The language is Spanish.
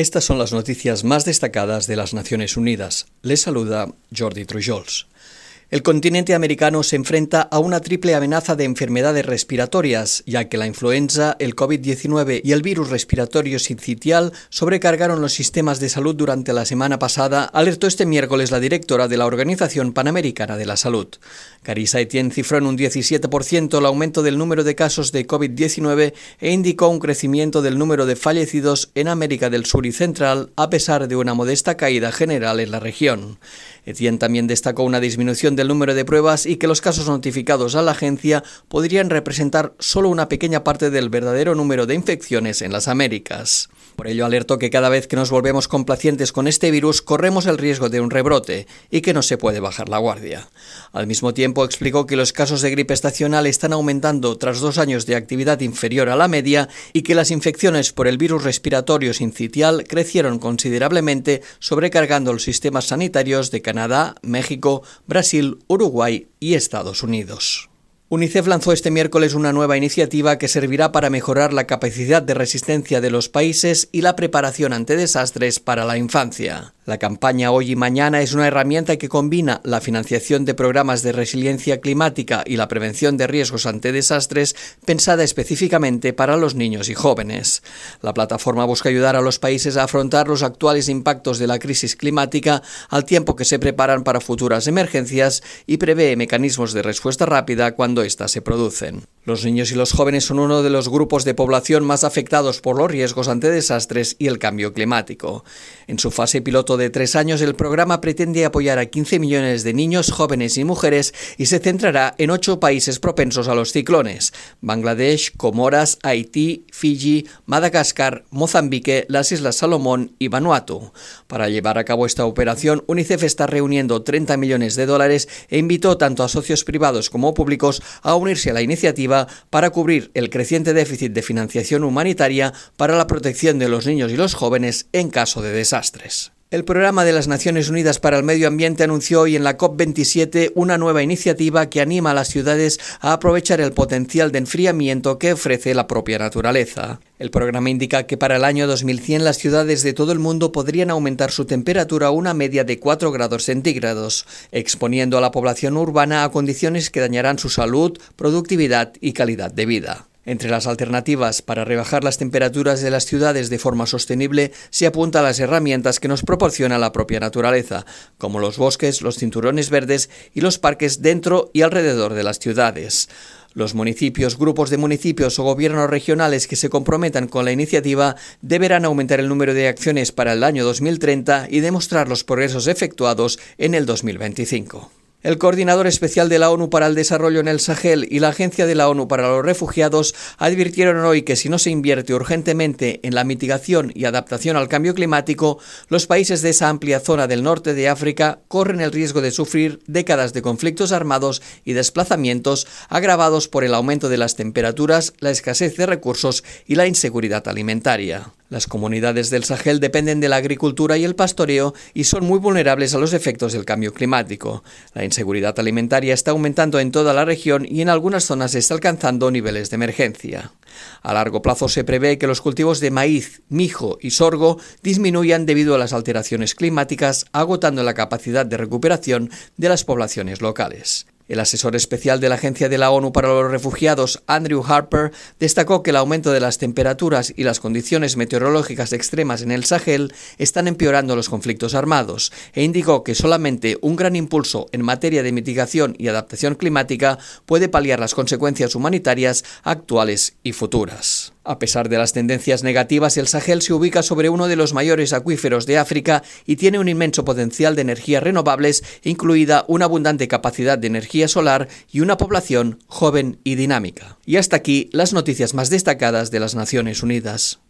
Estas son las noticias más destacadas de las Naciones Unidas. Les saluda Jordi Trujols. El continente americano se enfrenta a una triple amenaza de enfermedades respiratorias, ya que la influenza, el COVID-19 y el virus respiratorio sincitial sobrecargaron los sistemas de salud durante la semana pasada, alertó este miércoles la directora de la Organización Panamericana de la Salud. Carissa Etienne cifró en un 17% el aumento del número de casos de COVID-19 e indicó un crecimiento del número de fallecidos en América del Sur y Central, a pesar de una modesta caída general en la región. Etienne también destacó una disminución del número de pruebas y que los casos notificados a la agencia podrían representar solo una pequeña parte del verdadero número de infecciones en las Américas. Por ello alertó que cada vez que nos volvemos complacientes con este virus corremos el riesgo de un rebrote y que no se puede bajar la guardia. Al mismo tiempo explicó que los casos de gripe estacional están aumentando tras dos años de actividad inferior a la media y que las infecciones por el virus respiratorio sincitial crecieron considerablemente sobrecargando los sistemas sanitarios de Canadá, México, Brasil, Uruguay y Estados Unidos. UNICEF lanzó este miércoles una nueva iniciativa que servirá para mejorar la capacidad de resistencia de los países y la preparación ante desastres para la infancia. La campaña Hoy y Mañana es una herramienta que combina la financiación de programas de resiliencia climática y la prevención de riesgos ante desastres pensada específicamente para los niños y jóvenes. La plataforma busca ayudar a los países a afrontar los actuales impactos de la crisis climática al tiempo que se preparan para futuras emergencias y prevé mecanismos de respuesta rápida cuando éstas se producen. Los niños y los jóvenes son uno de los grupos de población más afectados por los riesgos ante desastres y el cambio climático. En su fase piloto de tres años, el programa pretende apoyar a 15 millones de niños, jóvenes y mujeres y se centrará en ocho países propensos a los ciclones: Bangladesh, Comoras, Haití, Fiji, Madagascar, Mozambique, las Islas Salomón y Vanuatu. Para llevar a cabo esta operación, UNICEF está reuniendo 30 millones de dólares e invitó tanto a socios privados como públicos a unirse a la iniciativa para cubrir el creciente déficit de financiación humanitaria para la protección de los niños y los jóvenes en caso de desastres. El Programa de las Naciones Unidas para el Medio Ambiente anunció hoy en la COP27 una nueva iniciativa que anima a las ciudades a aprovechar el potencial de enfriamiento que ofrece la propia naturaleza. El programa indica que para el año 2100 las ciudades de todo el mundo podrían aumentar su temperatura a una media de 4 grados centígrados, exponiendo a la población urbana a condiciones que dañarán su salud, productividad y calidad de vida. Entre las alternativas para rebajar las temperaturas de las ciudades de forma sostenible se apunta a las herramientas que nos proporciona la propia naturaleza, como los bosques, los cinturones verdes y los parques dentro y alrededor de las ciudades. Los municipios, grupos de municipios o gobiernos regionales que se comprometan con la iniciativa deberán aumentar el número de acciones para el año 2030 y demostrar los progresos efectuados en el 2025. El coordinador especial de la ONU para el Desarrollo en el Sahel y la Agencia de la ONU para los Refugiados advirtieron hoy que si no se invierte urgentemente en la mitigación y adaptación al cambio climático, los países de esa amplia zona del norte de África corren el riesgo de sufrir décadas de conflictos armados y desplazamientos agravados por el aumento de las temperaturas, la escasez de recursos y la inseguridad alimentaria. Las comunidades del Sahel dependen de la agricultura y el pastoreo y son muy vulnerables a los efectos del cambio climático. La inseguridad alimentaria está aumentando en toda la región y en algunas zonas está alcanzando niveles de emergencia. A largo plazo se prevé que los cultivos de maíz, mijo y sorgo disminuyan debido a las alteraciones climáticas, agotando la capacidad de recuperación de las poblaciones locales. El asesor especial de la Agencia de la ONU para los Refugiados, Andrew Harper, destacó que el aumento de las temperaturas y las condiciones meteorológicas extremas en el Sahel están empeorando los conflictos armados e indicó que solamente un gran impulso en materia de mitigación y adaptación climática puede paliar las consecuencias humanitarias actuales y futuras. A pesar de las tendencias negativas, el Sahel se ubica sobre uno de los mayores acuíferos de África y tiene un inmenso potencial de energías renovables, incluida una abundante capacidad de energía solar y una población joven y dinámica. Y hasta aquí las noticias más destacadas de las Naciones Unidas.